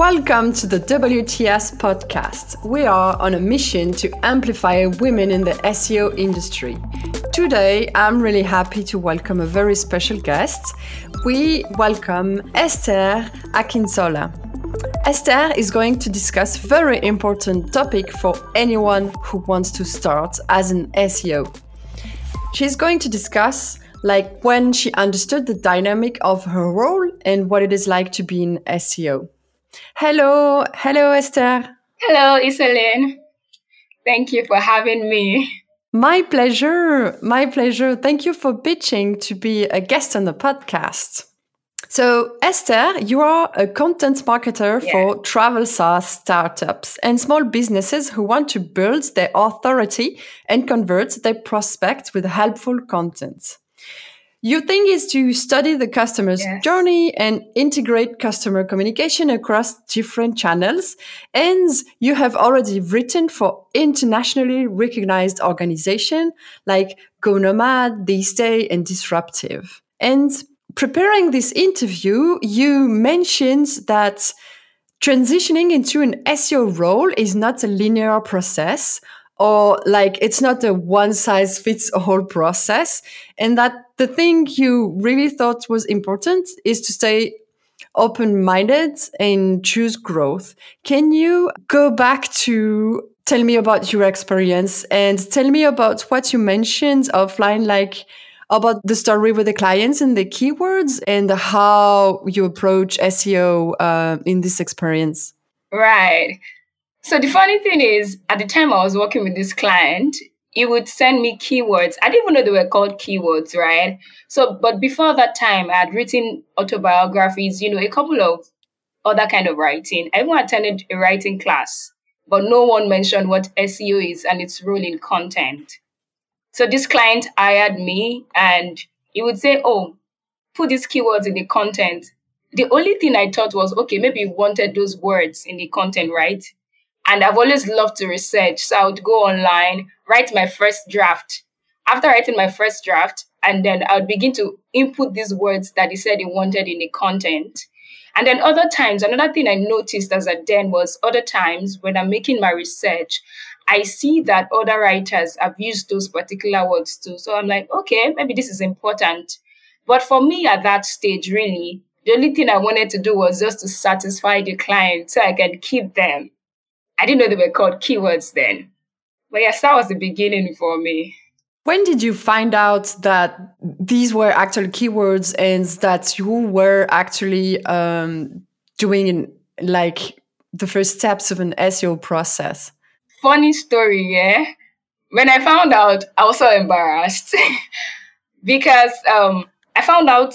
Welcome to the WTS podcast. We are on a mission to amplify women in the SEO industry. Today, I'm really happy to welcome a very special guest. We welcome Esther Akinsola. Esther is going to discuss very important topic for anyone who wants to start as an SEO. She's going to discuss like when she understood the dynamic of her role and what it is like to be an SEO. Hello, hello, Esther. Hello, Isaline. Thank you for having me. My pleasure. My pleasure. Thank you for pitching to be a guest on the podcast. So, Esther, you are a content marketer yeah. for travel SaaS startups and small businesses who want to build their authority and convert their prospects with helpful content. Your thing is to study the customer's yes. journey and integrate customer communication across different channels. And you have already written for internationally recognized organizations like Go Nomad, Stay, and Disruptive. And preparing this interview, you mentioned that transitioning into an SEO role is not a linear process or like it's not a one size fits all process and that the thing you really thought was important is to stay open minded and choose growth. Can you go back to tell me about your experience and tell me about what you mentioned offline like about the story with the clients and the keywords and how you approach seo uh, in this experience? Right. So the funny thing is, at the time I was working with this client, he would send me keywords. I didn't even know they were called keywords, right? So, but before that time, I had written autobiographies, you know, a couple of other kind of writing. I even attended a writing class, but no one mentioned what SEO is and its role in content. So this client hired me and he would say, Oh, put these keywords in the content. The only thing I thought was, okay, maybe he wanted those words in the content, right? And I've always loved to research. So I would go online, write my first draft. After writing my first draft, and then I would begin to input these words that he said he wanted in the content. And then other times, another thing I noticed as a then was other times when I'm making my research, I see that other writers have used those particular words too. So I'm like, okay, maybe this is important. But for me at that stage, really, the only thing I wanted to do was just to satisfy the client so I can keep them. I didn't know they were called keywords then. But yes, that was the beginning for me. When did you find out that these were actual keywords and that you were actually um, doing like the first steps of an SEO process? Funny story, yeah. When I found out, I was so embarrassed because um, I found out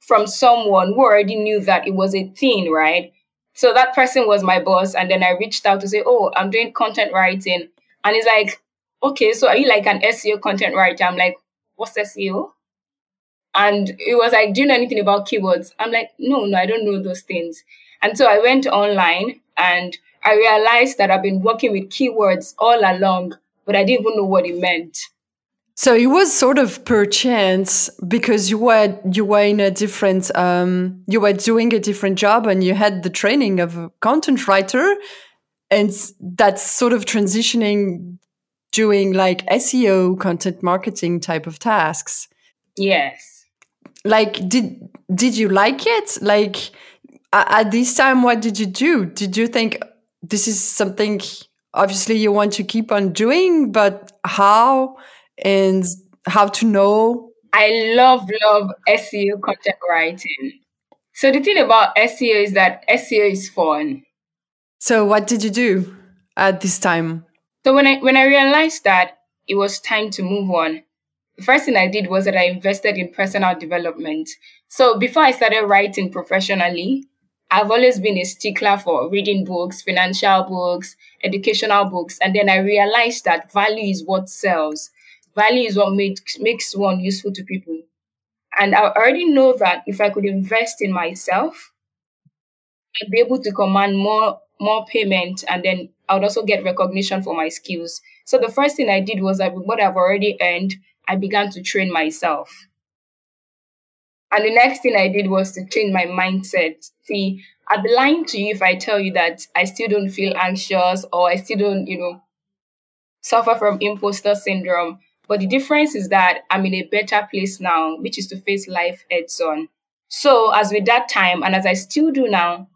from someone who already knew that it was a thing, right? So that person was my boss. And then I reached out to say, Oh, I'm doing content writing. And he's like, Okay, so are you like an SEO content writer? I'm like, What's SEO? And it was like, Do you know anything about keywords? I'm like, No, no, I don't know those things. And so I went online and I realized that I've been working with keywords all along, but I didn't even know what it meant. So it was sort of per chance because you were you were in a different um, you were doing a different job and you had the training of a content writer, and that's sort of transitioning doing like SEO content marketing type of tasks. Yes. Like did did you like it? Like at this time, what did you do? Did you think this is something obviously you want to keep on doing, but how? And how to know? I love, love SEO content writing. So the thing about SEO is that SEO is fun. So what did you do at this time? So when I when I realized that it was time to move on, the first thing I did was that I invested in personal development. So before I started writing professionally, I've always been a stickler for reading books, financial books, educational books, and then I realized that value is what sells value is what makes makes one useful to people. And I already know that if I could invest in myself, I'd be able to command more more payment and then I would also get recognition for my skills. So the first thing I did was that with what I've already earned, I began to train myself. And the next thing I did was to change my mindset. See, I'd be lying to you if I tell you that I still don't feel anxious or I still don't, you know, suffer from imposter syndrome. But the difference is that I'm in a better place now, which is to face life heads on. So, as with that time, and as I still do now,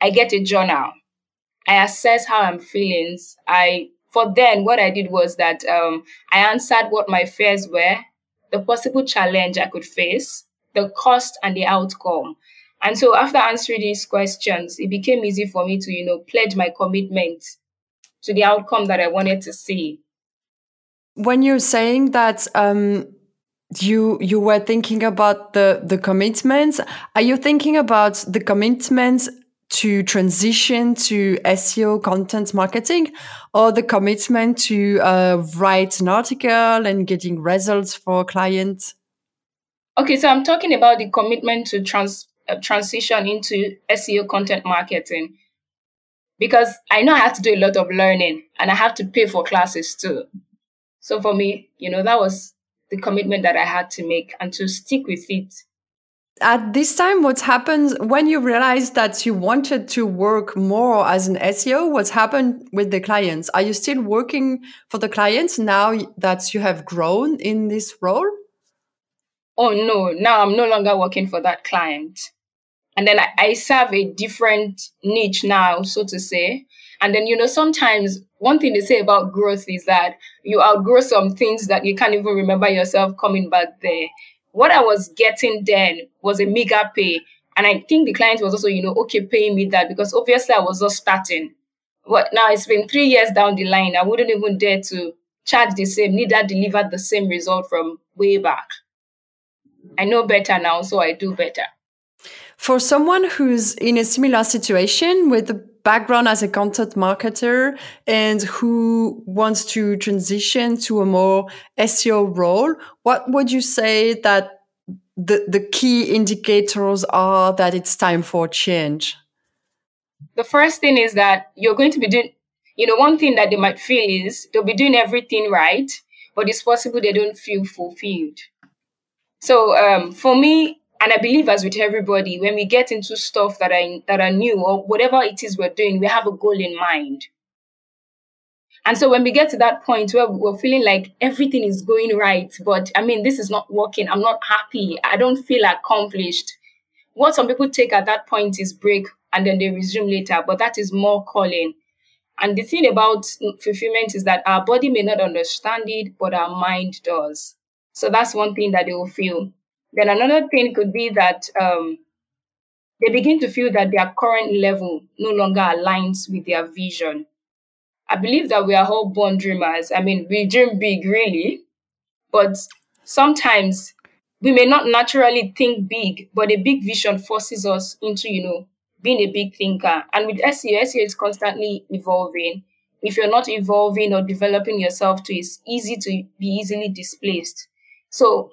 I get a journal. I assess how I'm feeling. I for then, what I did was that um, I answered what my fears were, the possible challenge I could face, the cost, and the outcome. And so, after answering these questions, it became easy for me to, you know, pledge my commitment to the outcome that I wanted to see. When you're saying that um, you you were thinking about the the commitments, are you thinking about the commitments to transition to SEO content marketing or the commitment to uh, write an article and getting results for clients? Okay, so I'm talking about the commitment to trans uh, transition into SEO content marketing because I know I have to do a lot of learning and I have to pay for classes too. So for me, you know, that was the commitment that I had to make and to stick with it. At this time, what happened when you realized that you wanted to work more as an SEO? What happened with the clients? Are you still working for the clients now that you have grown in this role? Oh, no, now I'm no longer working for that client and then I, I serve a different niche now, so to say. And then, you know, sometimes one thing they say about growth is that you outgrow some things that you can't even remember yourself coming back there. What I was getting then was a meager pay. And I think the client was also, you know, okay paying me that because obviously I was just starting. But now it's been three years down the line. I wouldn't even dare to charge the same, neither deliver the same result from way back. I know better now, so I do better. For someone who's in a similar situation with a background as a content marketer and who wants to transition to a more SEO role, what would you say that the, the key indicators are that it's time for change? The first thing is that you're going to be doing, you know, one thing that they might feel is they'll be doing everything right, but it's possible they don't feel fulfilled. So um, for me, and I believe as with everybody, when we get into stuff that are that are new or whatever it is we're doing, we have a goal in mind. And so when we get to that point where we're feeling like everything is going right, but I mean, this is not working, I'm not happy, I don't feel accomplished. What some people take at that point is break and then they resume later, but that is more calling. And the thing about fulfillment is that our body may not understand it, but our mind does. So that's one thing that they will feel. Then another thing could be that um, they begin to feel that their current level no longer aligns with their vision. I believe that we are all born dreamers. I mean, we dream big, really, but sometimes we may not naturally think big, but a big vision forces us into, you know, being a big thinker. And with SEO, SEO is constantly evolving. If you're not evolving or developing yourself to, it's easy to be easily displaced. So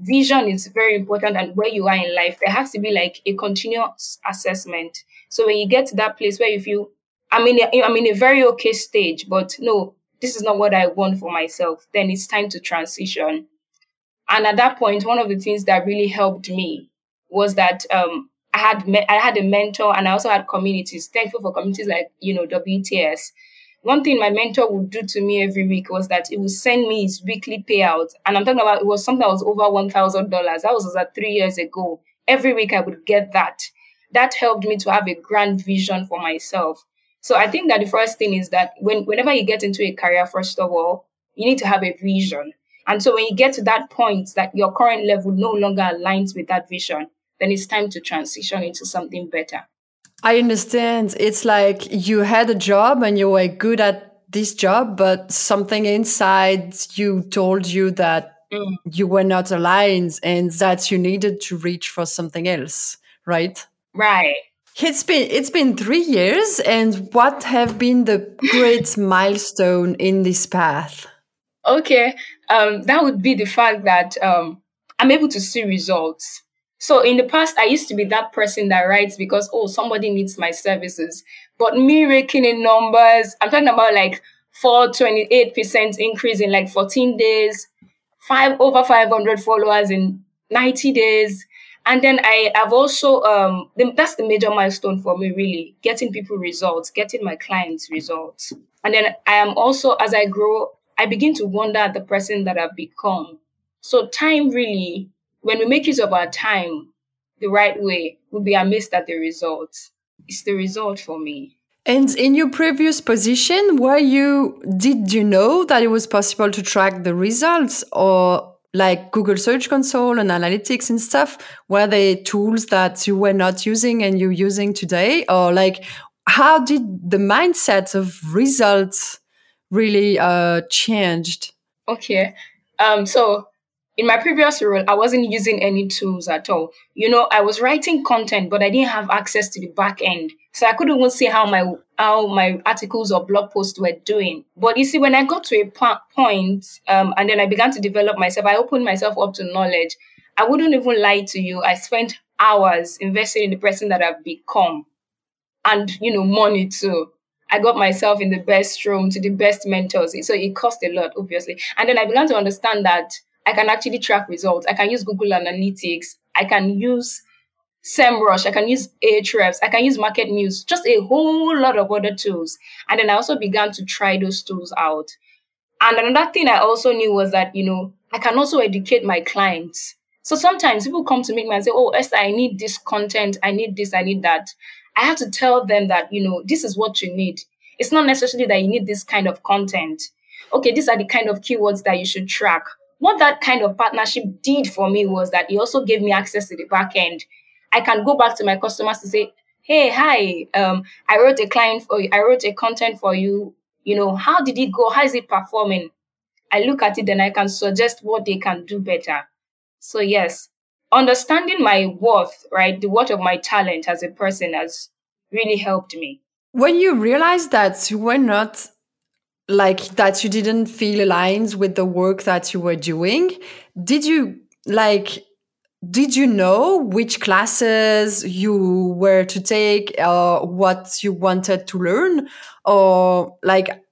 vision is very important and where you are in life there has to be like a continuous assessment. So when you get to that place where you feel i'm in a, i'm in a very okay stage but no this is not what i want for myself then it's time to transition. And at that point one of the things that really helped me was that um, i had me- i had a mentor and i also had communities thankful for communities like you know wts one thing my mentor would do to me every week was that he would send me his weekly payout. And I'm talking about it was something that was over $1,000. That was like three years ago. Every week I would get that. That helped me to have a grand vision for myself. So I think that the first thing is that when, whenever you get into a career, first of all, you need to have a vision. And so when you get to that point that your current level no longer aligns with that vision, then it's time to transition into something better. I understand. It's like you had a job and you were good at this job, but something inside you told you that mm. you were not aligned and that you needed to reach for something else, right? Right. It's been it's been three years, and what have been the great milestone in this path? Okay, um, that would be the fact that um, I'm able to see results. So in the past, I used to be that person that writes because, oh, somebody needs my services. But me raking in numbers, I'm talking about like 428% increase in like 14 days, five over 500 followers in 90 days. And then I have also um that's the major milestone for me really getting people results, getting my clients results. And then I am also as I grow, I begin to wonder at the person that I've become. So time really, when we make use of our time the right way, we'll be amazed at the results. It's the result for me. And in your previous position, were you did you know that it was possible to track the results or like Google Search Console and analytics and stuff? Were they tools that you were not using and you're using today? Or like how did the mindset of results really uh changed? Okay. Um so in my previous role, I wasn't using any tools at all. You know, I was writing content, but I didn't have access to the back end. So I couldn't even see how my how my articles or blog posts were doing. But you see, when I got to a point, um, and then I began to develop myself, I opened myself up to knowledge. I wouldn't even lie to you. I spent hours investing in the person that I've become, and you know, money too. I got myself in the best room to the best mentors. So it cost a lot, obviously. And then I began to understand that I can actually track results. I can use Google Analytics. I can use SEMrush. I can use Ahrefs. I can use MarketMuse. Just a whole lot of other tools. And then I also began to try those tools out. And another thing I also knew was that, you know, I can also educate my clients. So sometimes people come to me and say, Oh, Esther, I need this content. I need this. I need that. I have to tell them that, you know, this is what you need. It's not necessarily that you need this kind of content. Okay, these are the kind of keywords that you should track what that kind of partnership did for me was that it also gave me access to the back end. I can go back to my customers to say, hey, hi, um, I wrote a client for you, I wrote a content for you. You know, how did it go? How is it performing? I look at it and I can suggest what they can do better. So yes, understanding my worth, right, the worth of my talent as a person has really helped me. When you realize that you were not like that you didn't feel aligned with the work that you were doing? Did you like did you know which classes you were to take or what you wanted to learn? Or like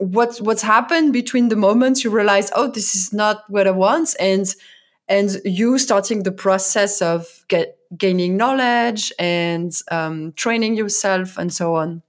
what what's happened between the moments you realize oh this is not what i want and and you starting the process of get gaining knowledge and um, training yourself and so on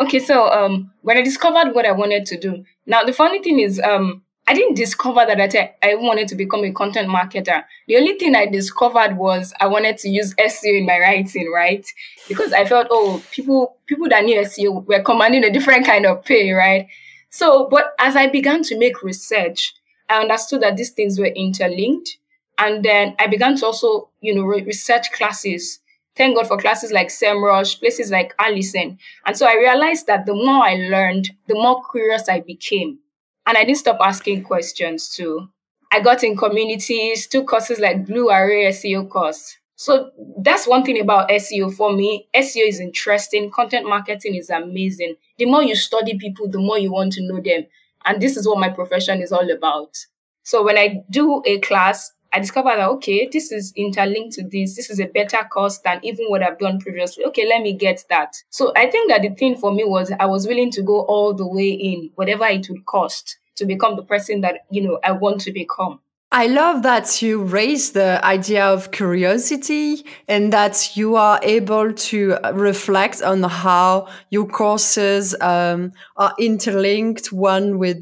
Okay, so um, when I discovered what I wanted to do, now the funny thing is, um, I didn't discover that I, I wanted to become a content marketer. The only thing I discovered was I wanted to use SEO in my writing, right? Because I felt, oh, people people that knew SEO were commanding a different kind of pay, right? So, but as I began to make research, I understood that these things were interlinked, and then I began to also, you know, re- research classes Thank God for classes like SEMrush, places like Alison. And so I realized that the more I learned, the more curious I became. And I didn't stop asking questions too. I got in communities, took courses like Blue Array SEO course. So that's one thing about SEO for me. SEO is interesting. Content marketing is amazing. The more you study people, the more you want to know them. And this is what my profession is all about. So when I do a class, I discovered that okay, this is interlinked to this. This is a better course than even what I've done previously. Okay, let me get that. So I think that the thing for me was I was willing to go all the way in, whatever it would cost to become the person that you know I want to become. I love that you raise the idea of curiosity and that you are able to reflect on how your courses um, are interlinked one with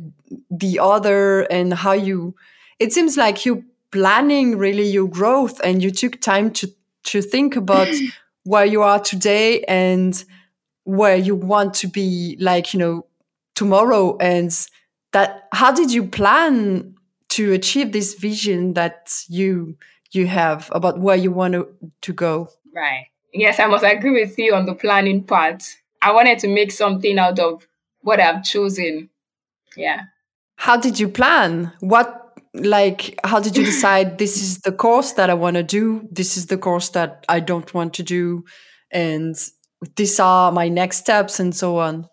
the other and how you. It seems like you planning really your growth and you took time to to think about where you are today and where you want to be like you know tomorrow. And that how did you plan to achieve this vision that you you have about where you want to, to go? Right. Yes i must agree with you on the planning part. I wanted to make something out of what i've chosen. Yeah. How did you plan? What like how did you decide this is the course that i want to do this is the course that i don't want to do and these are my next steps and so on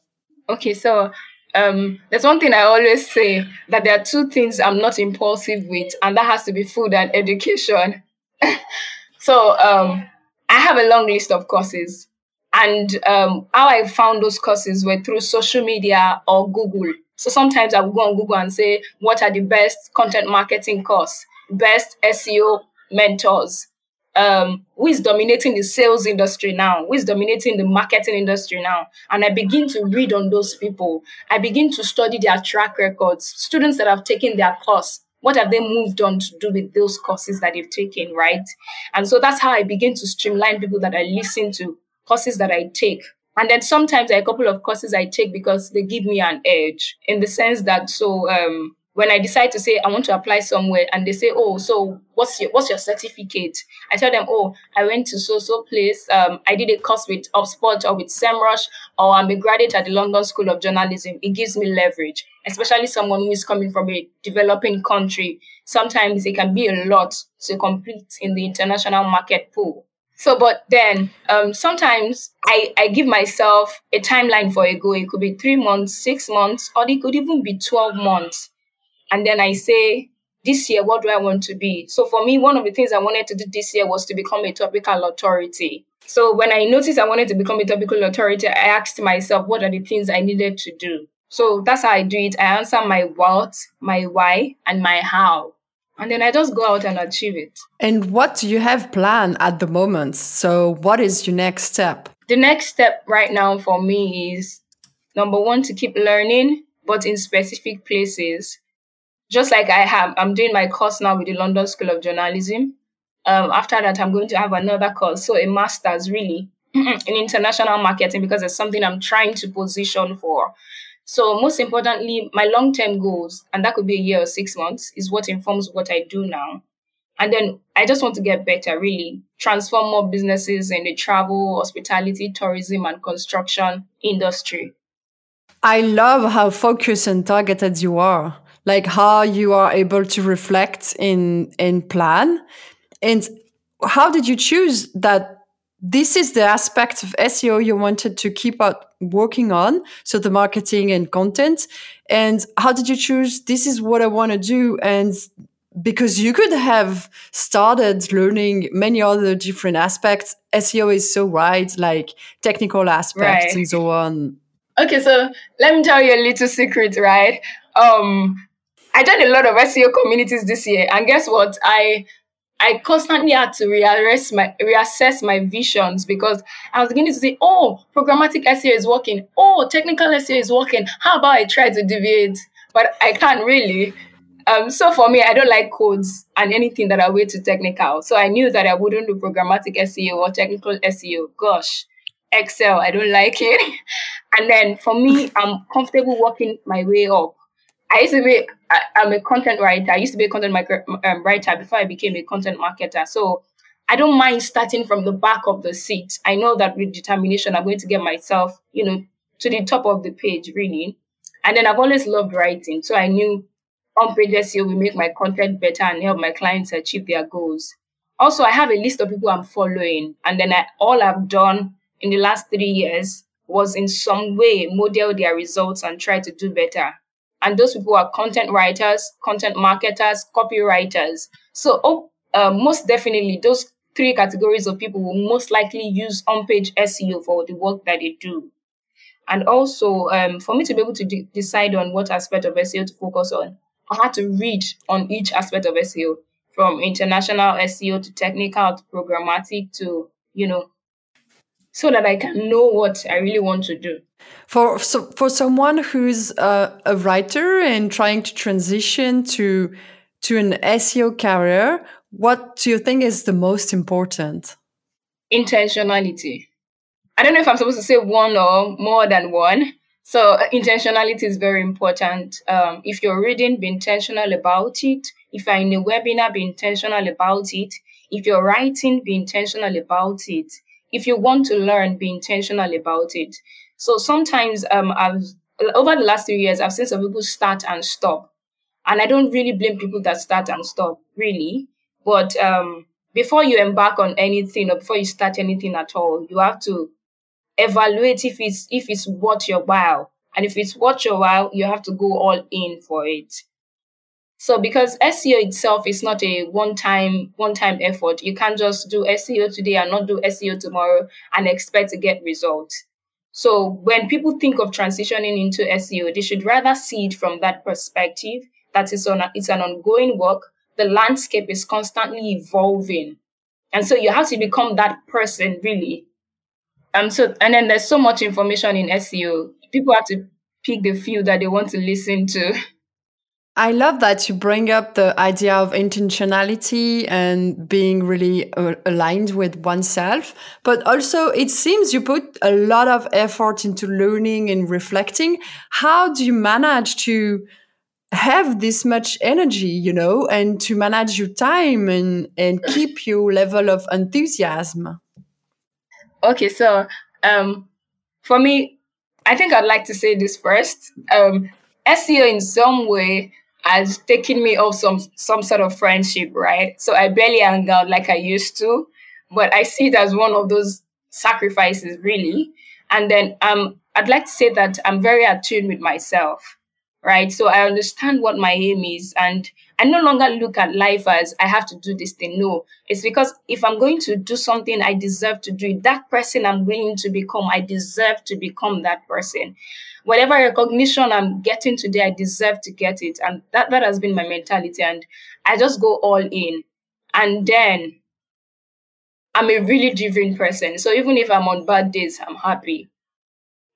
okay so um, there's one thing I always say that there are two things I'm not impulsive with, and that has to be food and education. so um, I have a long list of courses, and um, how I found those courses were through social media or Google. So sometimes I will go on Google and say, what are the best content marketing courses, best SEO mentors? um, who is dominating the sales industry now, who is dominating the marketing industry now. And I begin to read on those people. I begin to study their track records, students that have taken their course. What have they moved on to do with those courses that they've taken, right? And so that's how I begin to streamline people that I listen to, courses that I take. And then sometimes a couple of courses I take because they give me an edge in the sense that so um, when I decide to say I want to apply somewhere and they say, "Oh, so what's your what's your certificate?" I tell them, "Oh, I went to so so place. Um, I did a course with HubSpot or with SEMrush, or I'm a graduate at the London School of Journalism." It gives me leverage, especially someone who is coming from a developing country. Sometimes it can be a lot to compete in the international market pool. So, but then um, sometimes I, I give myself a timeline for a goal. It could be three months, six months, or it could even be 12 months and then I say, this year, what do I want to be? So for me, one of the things I wanted to do this year was to become a topical authority. So when I noticed I wanted to become a topical authority, I asked myself, what are the things I needed to do? So that's how I do it. I answer my what, my why, and my how. And then I just go out and achieve it. And what do you have planned at the moment? So what is your next step? The next step right now for me is number one, to keep learning, but in specific places just like I have, I'm doing my course now with the London School of Journalism. Um, after that, I'm going to have another course, so a master's really in international marketing because it's something I'm trying to position for. So, most importantly, my long term goals, and that could be a year or six months, is what informs what I do now. And then I just want to get better, really transform more businesses in the travel, hospitality, tourism, and construction industry. I love how focused and targeted you are like how you are able to reflect in in plan and how did you choose that this is the aspect of SEO you wanted to keep out working on so the marketing and content and how did you choose this is what I want to do and because you could have started learning many other different aspects SEO is so wide like technical aspects right. and so on okay so let me tell you a little secret right um I joined a lot of SEO communities this year, and guess what? I I constantly had to reassess my reassess my visions because I was beginning to say, oh, programmatic SEO is working. Oh, technical SEO is working. How about I try to deviate? But I can't really. Um, so for me, I don't like codes and anything that are way too technical. So I knew that I wouldn't do programmatic SEO or technical SEO. Gosh, Excel, I don't like it. and then for me, I'm comfortable working my way up. I used to be, I, am a content writer. I used to be a content um, writer before I became a content marketer. So I don't mind starting from the back of the seat. I know that with determination, I'm going to get myself, you know, to the top of the page, really. And then I've always loved writing. So I knew on page SEO will make my content better and help my clients achieve their goals. Also, I have a list of people I'm following. And then I, all I've done in the last three years was in some way model their results and try to do better and those people are content writers, content marketers, copywriters. So, oh, uh, most definitely, those three categories of people will most likely use on-page SEO for the work that they do. And also, um, for me to be able to de- decide on what aspect of SEO to focus on, I had to read on each aspect of SEO, from international SEO to technical to programmatic to you know so that I can know what I really want to do. For so, for someone who's a, a writer and trying to transition to to an SEO career, what do you think is the most important? Intentionality. I don't know if I'm supposed to say one or more than one. So intentionality is very important. Um, if you're reading, be intentional about it. If you're in a webinar, be intentional about it. If you're writing, be intentional about it if you want to learn, be intentional about it. So sometimes um, I've over the last three years, I've seen some people start and stop, and I don't really blame people that start and stop, really. But um, before you embark on anything or before you start anything at all, you have to evaluate if it's if it's worth your while, and if it's worth your while, you have to go all in for it. So because SEO itself is not a one-time one-time effort, you can't just do SEO today and not do SEO tomorrow and expect to get results. So when people think of transitioning into SEO, they should rather see it from that perspective that it's on it's an ongoing work. The landscape is constantly evolving. And so you have to become that person really. Um so and then there's so much information in SEO. People have to pick the few that they want to listen to. I love that you bring up the idea of intentionality and being really uh, aligned with oneself. But also, it seems you put a lot of effort into learning and reflecting. How do you manage to have this much energy, you know, and to manage your time and, and keep your level of enthusiasm? Okay, so um, for me, I think I'd like to say this first. Um, SEO in some way has taken me off some some sort of friendship, right? So I barely hang out like I used to, but I see it as one of those sacrifices, really. And then um, I'd like to say that I'm very attuned with myself, right? So I understand what my aim is, and I no longer look at life as I have to do this thing. No, it's because if I'm going to do something, I deserve to do it. That person I'm going to become, I deserve to become that person whatever recognition I'm getting today, I deserve to get it. And that, that has been my mentality. And I just go all in. And then I'm a really driven person. So even if I'm on bad days, I'm happy.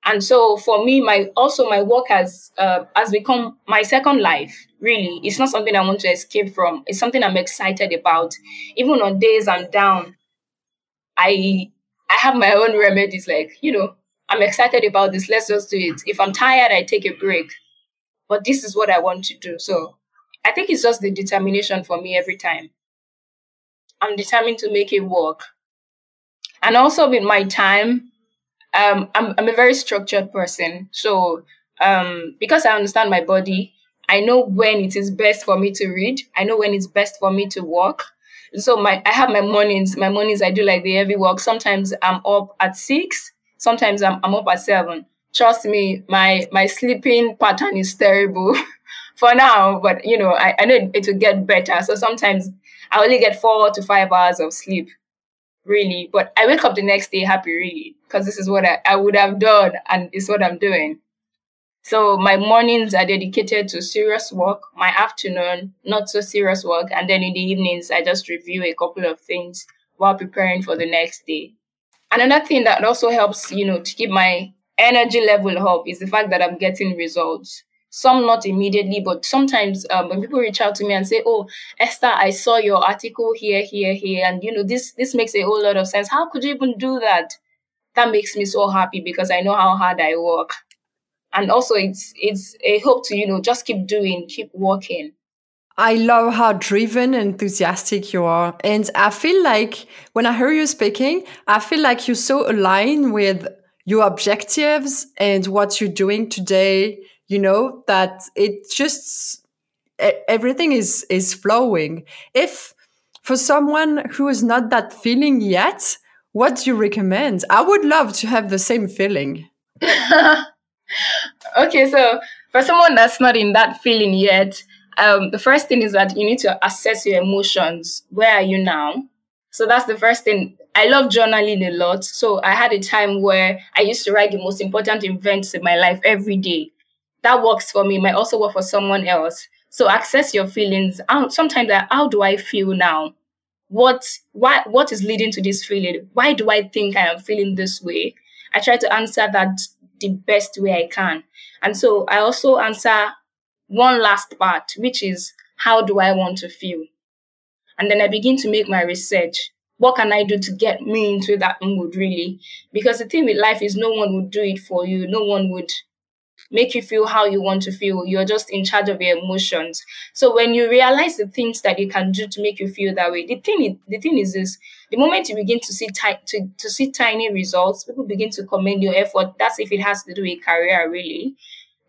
And so for me, my also my work has uh, has become my second life. Really, it's not something I want to escape from. It's something I'm excited about. Even on days I'm down, I I have my own remedies. Like you know, I'm excited about this. Let's just do it. If I'm tired, I take a break. But this is what I want to do. So I think it's just the determination for me every time. I'm determined to make it work. And also with my time, um, I'm, I'm a very structured person. So um, because I understand my body, I know when it is best for me to read. I know when it's best for me to walk. So my I have my mornings. My mornings I do like the heavy work. Sometimes I'm up at six Sometimes I'm, I'm up at seven. Trust me, my my sleeping pattern is terrible for now, but you know, I, I know it will get better. So sometimes I only get four to five hours of sleep, really. But I wake up the next day happy, really, because this is what I, I would have done and it's what I'm doing. So my mornings are dedicated to serious work, my afternoon, not so serious work, and then in the evenings, I just review a couple of things while preparing for the next day. Another thing that also helps, you know, to keep my energy level up is the fact that I'm getting results. Some not immediately, but sometimes um, when people reach out to me and say, "Oh, Esther, I saw your article here, here, here," and you know, this this makes a whole lot of sense. How could you even do that? That makes me so happy because I know how hard I work, and also it's it's a hope to you know just keep doing, keep working. I love how driven and enthusiastic you are. And I feel like when I hear you speaking, I feel like you're so aligned with your objectives and what you're doing today, you know, that it just everything is is flowing. If for someone who is not that feeling yet, what do you recommend? I would love to have the same feeling. okay, so for someone that's not in that feeling yet, um, the first thing is that you need to assess your emotions. Where are you now? So that's the first thing. I love journaling a lot. So I had a time where I used to write the most important events in my life every day. That works for me. Might also work for someone else. So access your feelings. Sometimes, like, how do I feel now? What why what is leading to this feeling? Why do I think I am feeling this way? I try to answer that the best way I can. And so I also answer one last part, which is how do I want to feel? And then I begin to make my research. What can I do to get me into that mood, really? Because the thing with life is no one would do it for you. No one would make you feel how you want to feel. You're just in charge of your emotions. So when you realize the things that you can do to make you feel that way, the thing is, the thing is this: the moment you begin to see ti- to, to see tiny results, people begin to commend your effort. That's if it has to do with career, really.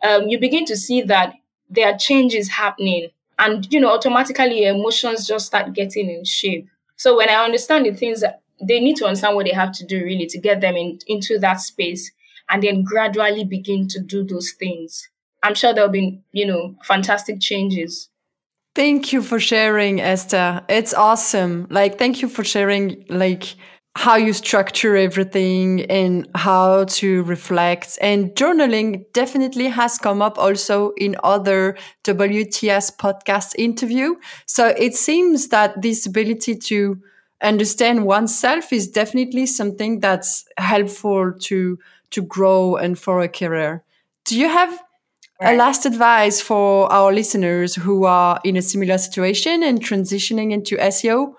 Um, you begin to see that there are changes happening and you know automatically your emotions just start getting in shape so when i understand the things that they need to understand what they have to do really to get them in, into that space and then gradually begin to do those things i'm sure there'll be you know fantastic changes thank you for sharing esther it's awesome like thank you for sharing like how you structure everything and how to reflect. And journaling definitely has come up also in other WTS podcast interview. So it seems that this ability to understand oneself is definitely something that's helpful to to grow and for a career. Do you have a last advice for our listeners who are in a similar situation and transitioning into SEO?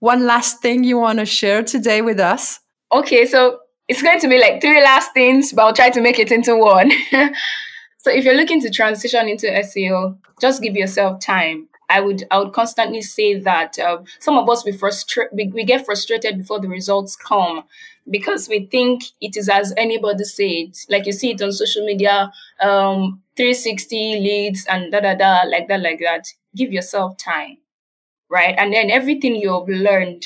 One last thing you want to share today with us? Okay, so it's going to be like three last things, but I'll try to make it into one. so if you're looking to transition into SEO, just give yourself time. I would I would constantly say that uh, some of us we frustrate we, we get frustrated before the results come because we think it is as anybody said. Like you see it on social media, um, 360 leads and da da da like that like that. Give yourself time, right? And then everything you have learned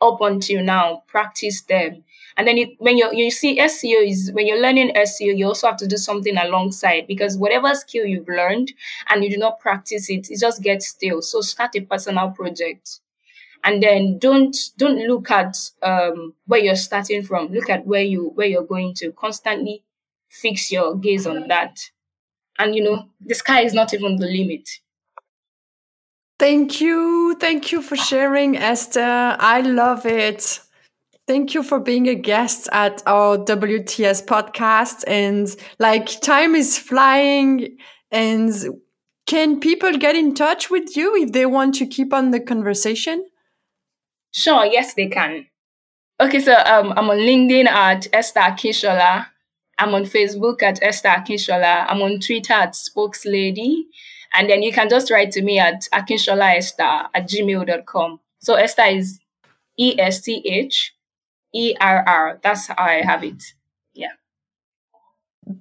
up until now, practice them and then when you you see SEO is when you're learning SEO, you also have to do something alongside because whatever skill you've learned and you do not practice it, it just gets stale. So start a personal project, and then don't don't look at um, where you're starting from. Look at where you where you're going to. Constantly fix your gaze on that, and you know the sky is not even the limit. Thank you. Thank you for sharing, Esther. I love it. Thank you for being a guest at our WTS podcast. And like time is flying and can people get in touch with you if they want to keep on the conversation? Sure, yes, they can. Okay, so um, I'm on LinkedIn at Esther Akinsola. I'm on Facebook at Esther Akinsola. I'm on Twitter at Spokeslady. And then you can just write to me at akinsholaesther at gmail.com. So Esther is E S T H ERR. That's how I have it. Yeah.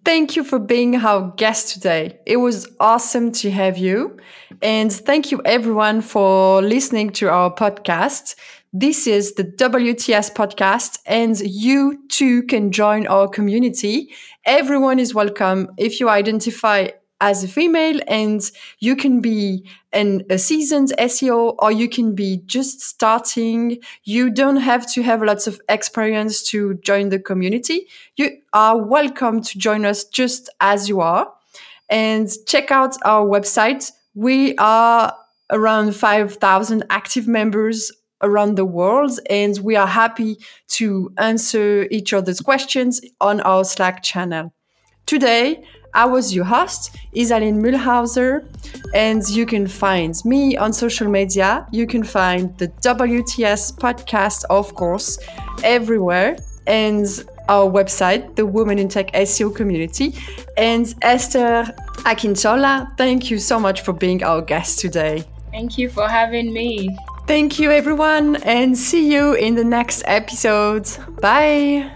Thank you for being our guest today. It was awesome to have you. And thank you, everyone, for listening to our podcast. This is the WTS podcast, and you too can join our community. Everyone is welcome. If you identify as a female and you can be an, a seasoned SEO or you can be just starting. You don't have to have lots of experience to join the community. You are welcome to join us just as you are and check out our website. We are around 5,000 active members around the world and we are happy to answer each other's questions on our Slack channel. Today, I was your host, Isaline Mühlhauser, and you can find me on social media. You can find the WTS podcast, of course, everywhere, and our website, the Women in Tech SEO community. And Esther Akinsola, thank you so much for being our guest today. Thank you for having me. Thank you, everyone, and see you in the next episode. Bye.